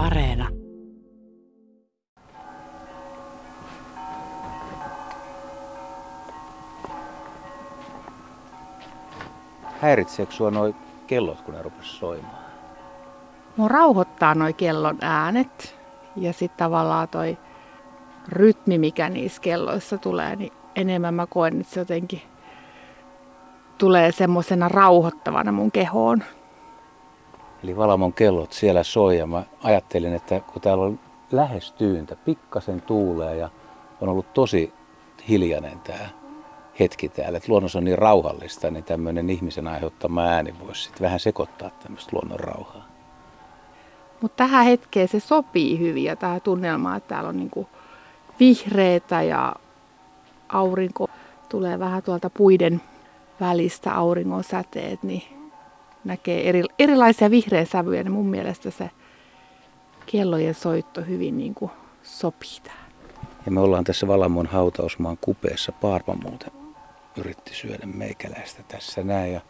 Areena. Häiritseekö sua noi kellot, kun ne rupes soimaan? Mua rauhoittaa noi kellon äänet ja sitten tavallaan toi rytmi, mikä niissä kelloissa tulee, niin enemmän mä koen, että se jotenkin tulee semmoisena rauhoittavana mun kehoon. Eli Valamon kellot siellä soi ja mä ajattelin, että kun täällä on lähes tyyntä, pikkasen tuulee ja on ollut tosi hiljainen tämä hetki täällä, että luonnossa on niin rauhallista, niin tämmöinen ihmisen aiheuttama ääni voisi sitten vähän sekoittaa tämmöistä luonnon rauhaa. Mutta tähän hetkeen se sopii hyvin ja tämä tunnelma, että täällä on niinku vihreitä ja aurinko tulee vähän tuolta puiden välistä auringon säteet, niin näkee eri, erilaisia vihreä sävyjä, niin mun mielestä se kellojen soitto hyvin niin kuin sopii tähän. Ja me ollaan tässä Valamon hautausmaan kupeessa. Paarpa muuten yritti syödä meikäläistä tässä näin. Ja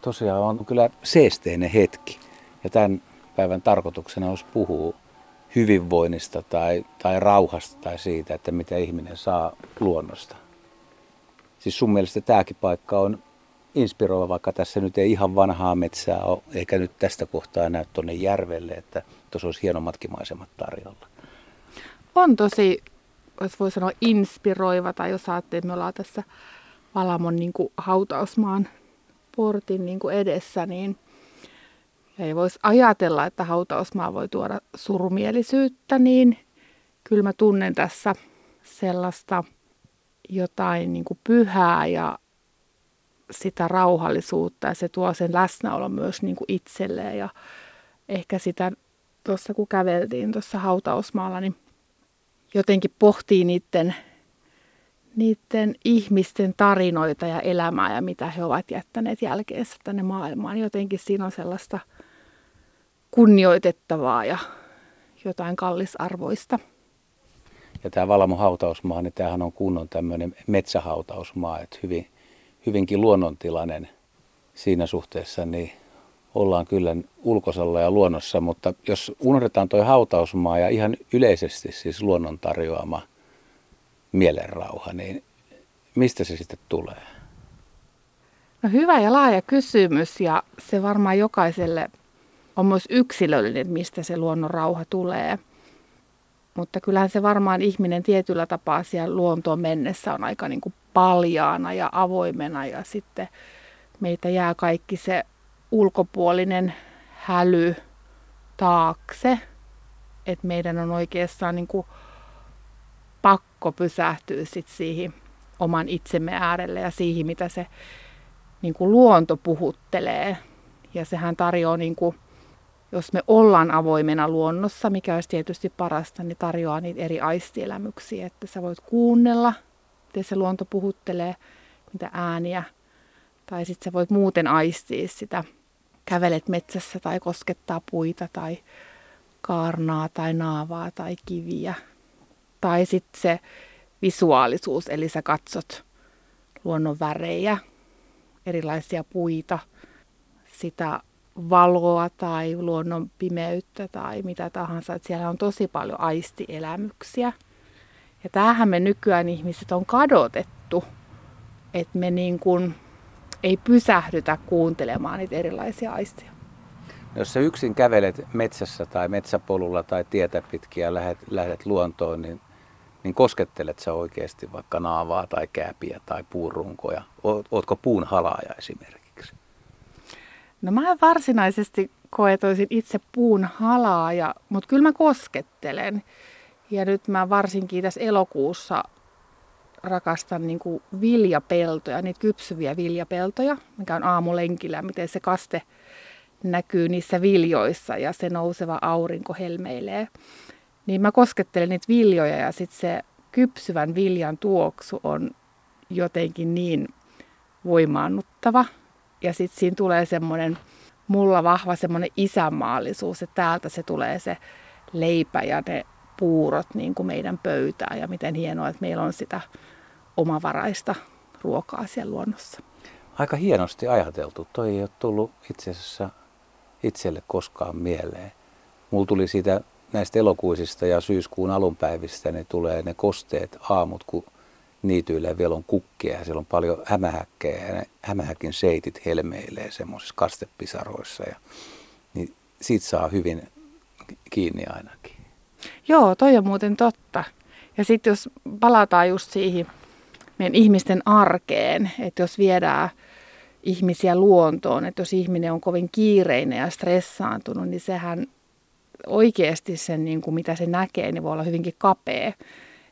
tosiaan on kyllä seesteinen hetki. Ja tämän päivän tarkoituksena olisi puhua hyvinvoinnista tai, tai rauhasta tai siitä, että mitä ihminen saa luonnosta. Siis sun mielestä tämäkin paikka on inspiroiva, vaikka tässä nyt ei ihan vanhaa metsää ole, eikä nyt tästä kohtaa näy tuonne järvelle, että tuossa olisi hienommatkin maisemat tarjolla. On tosi, jos voi sanoa inspiroiva, tai jos ajattelee, että me ollaan tässä Valamon niin kuin hautausmaan portin niin kuin edessä, niin ei voisi ajatella, että hautausmaa voi tuoda surumielisyyttä, niin kyllä mä tunnen tässä sellaista jotain niin kuin pyhää ja sitä rauhallisuutta ja se tuo sen läsnäolon myös niin kuin itselleen ja ehkä sitä tuossa kun käveltiin tuossa hautausmaalla, niin jotenkin pohtii niiden, niiden ihmisten tarinoita ja elämää ja mitä he ovat jättäneet jälkeensä tänne maailmaan. Jotenkin siinä on sellaista kunnioitettavaa ja jotain kallisarvoista. Ja tämä Valamo hautausmaa, niin tämähän on kunnon tämmöinen metsähautausmaa, että hyvin, hyvinkin luonnontilainen siinä suhteessa, niin ollaan kyllä ulkosalla ja luonnossa, mutta jos unohdetaan tuo hautausmaa ja ihan yleisesti siis luonnon tarjoama mielenrauha, niin mistä se sitten tulee? No hyvä ja laaja kysymys ja se varmaan jokaiselle on myös yksilöllinen, mistä se luonnon rauha tulee. Mutta kyllähän se varmaan ihminen tietyllä tapaa siellä luontoon mennessä on aika niin kuin paljaana ja avoimena ja sitten meitä jää kaikki se ulkopuolinen häly taakse. Että meidän on oikeastaan niin kuin pakko pysähtyä sit siihen oman itsemme äärelle ja siihen, mitä se niin kuin luonto puhuttelee. Ja sehän tarjoaa niin kuin jos me ollaan avoimena luonnossa, mikä olisi tietysti parasta, niin tarjoaa niitä eri aistielämyksiä, että sä voit kuunnella, miten se luonto puhuttelee, mitä ääniä, tai sitten sä voit muuten aistia sitä, kävelet metsässä tai koskettaa puita tai kaarnaa tai naavaa tai kiviä. Tai sitten se visuaalisuus, eli sä katsot luonnon värejä, erilaisia puita, sitä valoa tai luonnon pimeyttä tai mitä tahansa. Että siellä on tosi paljon aistielämyksiä. Ja tämähän me nykyään ihmiset on kadotettu, että me niin kuin ei pysähdytä kuuntelemaan niitä erilaisia aisteja. Jos sä yksin kävelet metsässä tai metsäpolulla tai tietä pitkin ja lähdet, lähdet luontoon, niin, niin koskettelet sä oikeasti vaikka naavaa tai kääpiä tai puurunkoja? Ootko puun halaaja esimerkiksi? No mä varsinaisesti koetoisin itse puun halaaja, mutta kyllä mä koskettelen. Ja nyt mä varsinkin tässä elokuussa rakastan niin kuin viljapeltoja, niitä kypsyviä viljapeltoja, mikä on aamulenkillä, miten se kaste näkyy niissä viljoissa ja se nouseva aurinko helmeilee. Niin mä koskettelen niitä viljoja ja sitten se kypsyvän viljan tuoksu on jotenkin niin voimaannuttava ja sitten siinä tulee semmoinen mulla vahva semmoinen isänmaallisuus, että täältä se tulee se leipä ja ne puurot niin kuin meidän pöytään ja miten hienoa, että meillä on sitä omavaraista ruokaa siellä luonnossa. Aika hienosti ajateltu. Toi ei ole tullut itse asiassa itselle koskaan mieleen. Mulla tuli siitä näistä elokuisista ja syyskuun alunpäivistä ne tulee ne kosteet aamut, kun niityillä vielä on kukkia ja siellä on paljon hämähäkkejä ja ne hämähäkin seitit helmeilee semmoisissa kastepisaroissa. Ja, niin siitä saa hyvin kiinni ainakin. Joo, toi on muuten totta. Ja sitten jos palataan just siihen meidän ihmisten arkeen, että jos viedään ihmisiä luontoon, että jos ihminen on kovin kiireinen ja stressaantunut, niin sehän oikeasti sen, niin kuin mitä se näkee, niin voi olla hyvinkin kapea.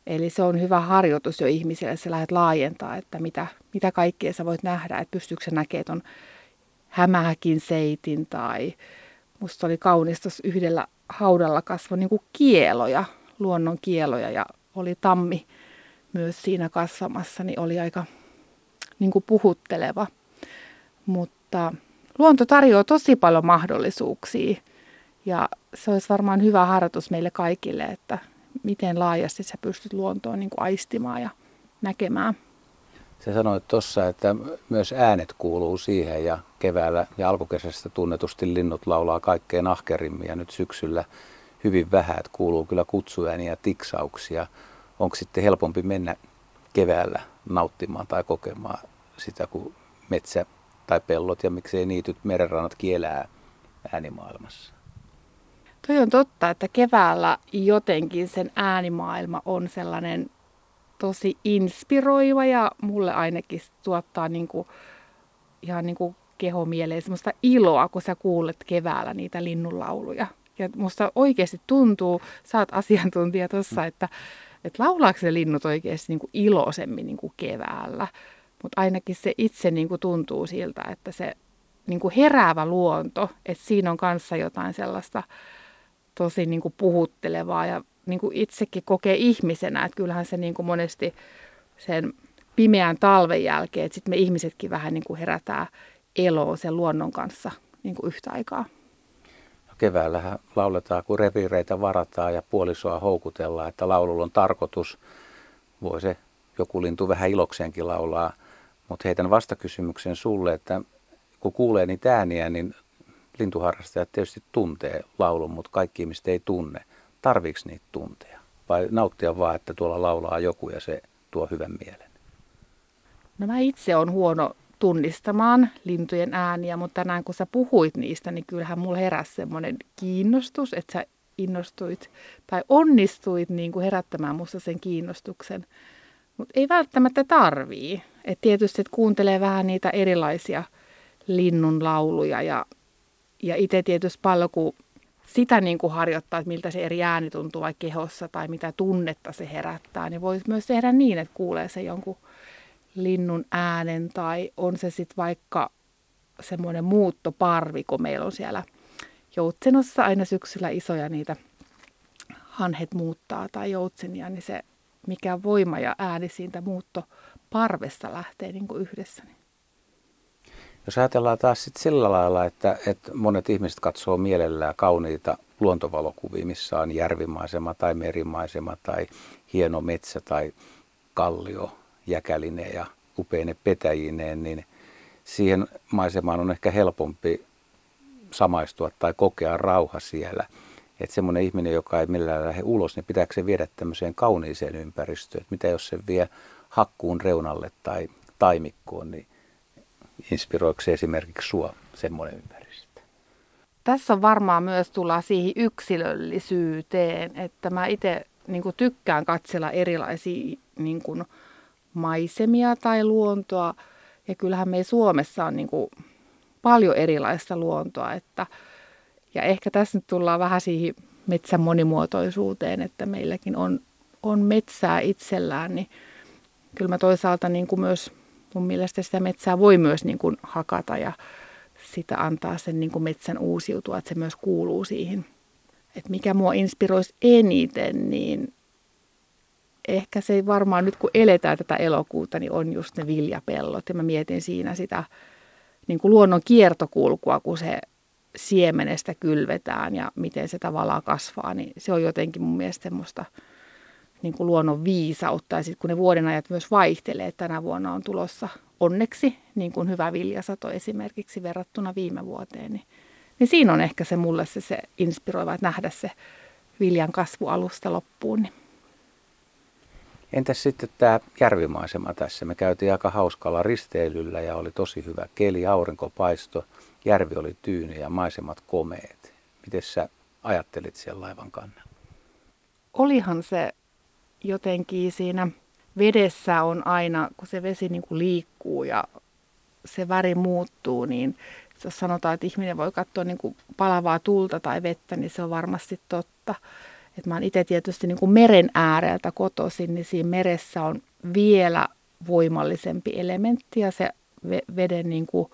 Eli se on hyvä harjoitus jo ihmisille, että sä lähdet laajentaa, että mitä, mitä kaikkea sä voit nähdä, että pystyykö sä näkemään ton hämähäkin seitin tai musta oli kaunis tuossa yhdellä haudalla kasvoi niin kuin kieloja, luonnon kieloja ja oli tammi myös siinä kasvamassa, niin oli aika niin kuin puhutteleva. Mutta luonto tarjoaa tosi paljon mahdollisuuksia ja se olisi varmaan hyvä harjoitus meille kaikille, että miten laajasti sä pystyt luontoon niin kuin aistimaan ja näkemään. Sä sanoit tuossa, että myös äänet kuuluu siihen ja keväällä ja alkukesästä tunnetusti linnut laulaa kaikkein ahkerimmin ja nyt syksyllä hyvin vähän, että kuuluu kyllä kutsuääniä ja tiksauksia. Onko sitten helpompi mennä keväällä nauttimaan tai kokemaan sitä, kun metsä tai pellot ja miksei niityt merenrannat kielää äänimaailmassa? Toi on totta, että keväällä jotenkin sen äänimaailma on sellainen tosi inspiroiva ja mulle ainakin tuottaa niin kuin, ihan niin kuin kehomieleen semmoista iloa, kun sä kuulet keväällä niitä linnunlauluja. Ja musta oikeasti tuntuu, sä oot asiantuntija tuossa, että, että laulaako se linnut oikeasti niin kuin iloisemmin niin kuin keväällä. Mutta ainakin se itse niin kuin tuntuu siltä, että se niin kuin heräävä luonto, että siinä on kanssa jotain sellaista tosi niin kuin puhuttelevaa ja niin kuin itsekin kokee ihmisenä, että kyllähän se niin kuin monesti sen pimeän talven jälkeen, että sitten me ihmisetkin vähän niin kuin herätään eloon sen luonnon kanssa niin kuin yhtä aikaa. No keväällähän lauletaan, kun reviireitä varataan ja puolisoa houkutellaan, että laululla on tarkoitus. Voi se joku lintu vähän ilokseenkin laulaa, mutta heitän vastakysymyksen sulle, että kun kuulee niitä ääniä, niin lintuharrastajat tietysti tuntee laulun, mutta kaikki ihmiset ei tunne. Tarviiko niitä tunteja? Vai nauttia vaan, että tuolla laulaa joku ja se tuo hyvän mielen? No mä itse on huono tunnistamaan lintujen ääniä, mutta tänään kun sä puhuit niistä, niin kyllähän mulla heräsi semmoinen kiinnostus, että sä innostuit tai onnistuit niin kuin herättämään musta sen kiinnostuksen. Mutta ei välttämättä tarvii. Et tietysti et kuuntelee vähän niitä erilaisia linnun lauluja ja, ja itse tietysti paljon kun sitä niin kuin harjoittaa, että miltä se eri ääni tuntuu vaikka kehossa tai mitä tunnetta se herättää, niin voisi myös tehdä niin, että kuulee se jonkun linnun äänen tai on se sitten vaikka semmoinen muuttoparvi, kun meillä on siellä joutsenossa aina syksyllä isoja niitä hanhet muuttaa tai joutsenia, niin se mikä voima ja ääni siitä muuttoparvesta lähtee niin kuin yhdessä. Niin jos ajatellaan taas sit sillä lailla, että, että monet ihmiset katsoo mielellään kauniita luontovalokuvia, missä on järvimaisema tai merimaisema tai hieno metsä tai kallio, jäkäline ja upeine petäjineen, niin siihen maisemaan on ehkä helpompi samaistua tai kokea rauha siellä. Että semmoinen ihminen, joka ei millään lähde ulos, niin pitääkö se viedä tämmöiseen kauniiseen ympäristöön? Että mitä jos se vie hakkuun reunalle tai taimikkoon, niin inspiroiko se esimerkiksi sua semmoinen ympäristö? Tässä on varmaan myös tulla siihen yksilöllisyyteen, että mä itse niin tykkään katsella erilaisia niin kuin, maisemia tai luontoa. Ja kyllähän me Suomessa on niin kuin, paljon erilaista luontoa. Että, ja ehkä tässä nyt tullaan vähän siihen metsän monimuotoisuuteen, että meilläkin on, on metsää itsellään, niin kyllä mä toisaalta niin kuin myös mun mielestä sitä metsää voi myös niin kuin hakata ja sitä antaa sen niin kuin metsän uusiutua, että se myös kuuluu siihen. Et mikä mua inspiroisi eniten, niin ehkä se varmaan nyt kun eletään tätä elokuuta, niin on just ne viljapellot. Ja mä mietin siinä sitä niin kuin luonnon kiertokulkua, kun se siemenestä kylvetään ja miten se tavallaan kasvaa, niin se on jotenkin mun mielestä semmoista – niin kuin luonnon viisautta. Ja sitten kun ne vuodenajat myös vaihtelee, tänä vuonna on tulossa onneksi niin kuin hyvä viljasato esimerkiksi verrattuna viime vuoteen, niin, niin siinä on ehkä se mulle se, se inspiroiva, että nähdä se viljan kasvualusta loppuun. Niin. Entäs sitten tämä järvimaisema tässä? Me käytiin aika hauskalla risteilyllä ja oli tosi hyvä keli, aurinko paisto, järvi oli tyyni ja maisemat komeet. Miten sä ajattelit siellä laivan kannalla? Olihan se jotenkin siinä vedessä on aina, kun se vesi niin kuin liikkuu ja se väri muuttuu, niin jos sanotaan, että ihminen voi katsoa niin kuin palavaa tulta tai vettä, niin se on varmasti totta. Et mä oon itse tietysti niin kuin meren ääreltä kotoisin, niin siinä meressä on vielä voimallisempi elementti ja se veden niin kuin,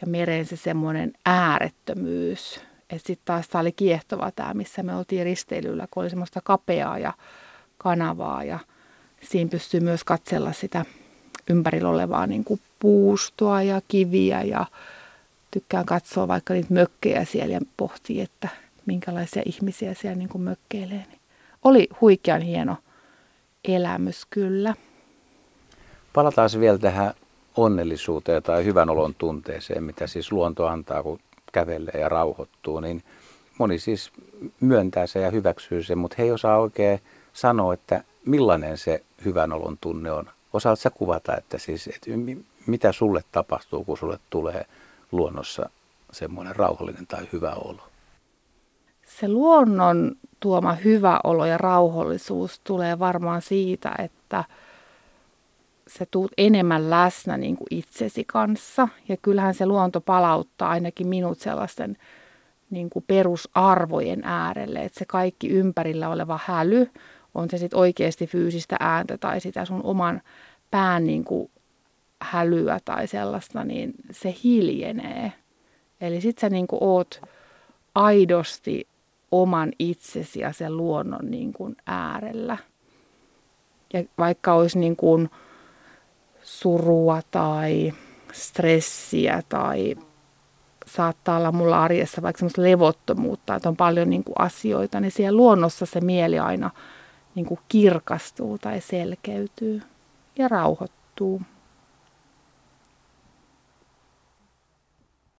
ja meren se semmoinen äärettömyys. Sitten taas tämä oli kiehtova tämä, missä me oltiin risteilyllä, kun oli semmoista kapeaa ja kanavaa ja siinä pystyy myös katsella sitä ympärillä olevaa niin kuin puustoa ja kiviä ja tykkään katsoa vaikka niitä mökkejä siellä ja pohtii, että minkälaisia ihmisiä siellä niin kuin mökkeilee. Niin oli huikean hieno elämys kyllä. Palataan vielä tähän onnellisuuteen tai hyvän olon tunteeseen, mitä siis luonto antaa, kun kävelee ja rauhoittuu, niin moni siis myöntää se ja hyväksyy sen, mutta he ei osaa oikein sanoa, että millainen se hyvän olon tunne on. Osaat sä kuvata, että siis, että mitä sulle tapahtuu, kun sulle tulee luonnossa semmoinen rauhallinen tai hyvä olo? Se luonnon tuoma hyvä olo ja rauhallisuus tulee varmaan siitä, että sä tuut enemmän läsnä niin kuin itsesi kanssa. Ja kyllähän se luonto palauttaa ainakin minut sellaisten niin kuin perusarvojen äärelle, että se kaikki ympärillä oleva häly, on se sitten oikeasti fyysistä ääntä tai sitä sun oman pään niin kuin hälyä tai sellaista, niin se hiljenee. Eli sit sä niin kuin oot aidosti oman itsesi ja sen luonnon niin kuin äärellä. Ja vaikka olisi niin kuin surua tai stressiä tai saattaa olla mulla arjessa vaikka semmoista levottomuutta, että on paljon niin kuin asioita, niin siellä luonnossa se mieli aina niin kuin kirkastuu tai selkeytyy ja rauhoittuu.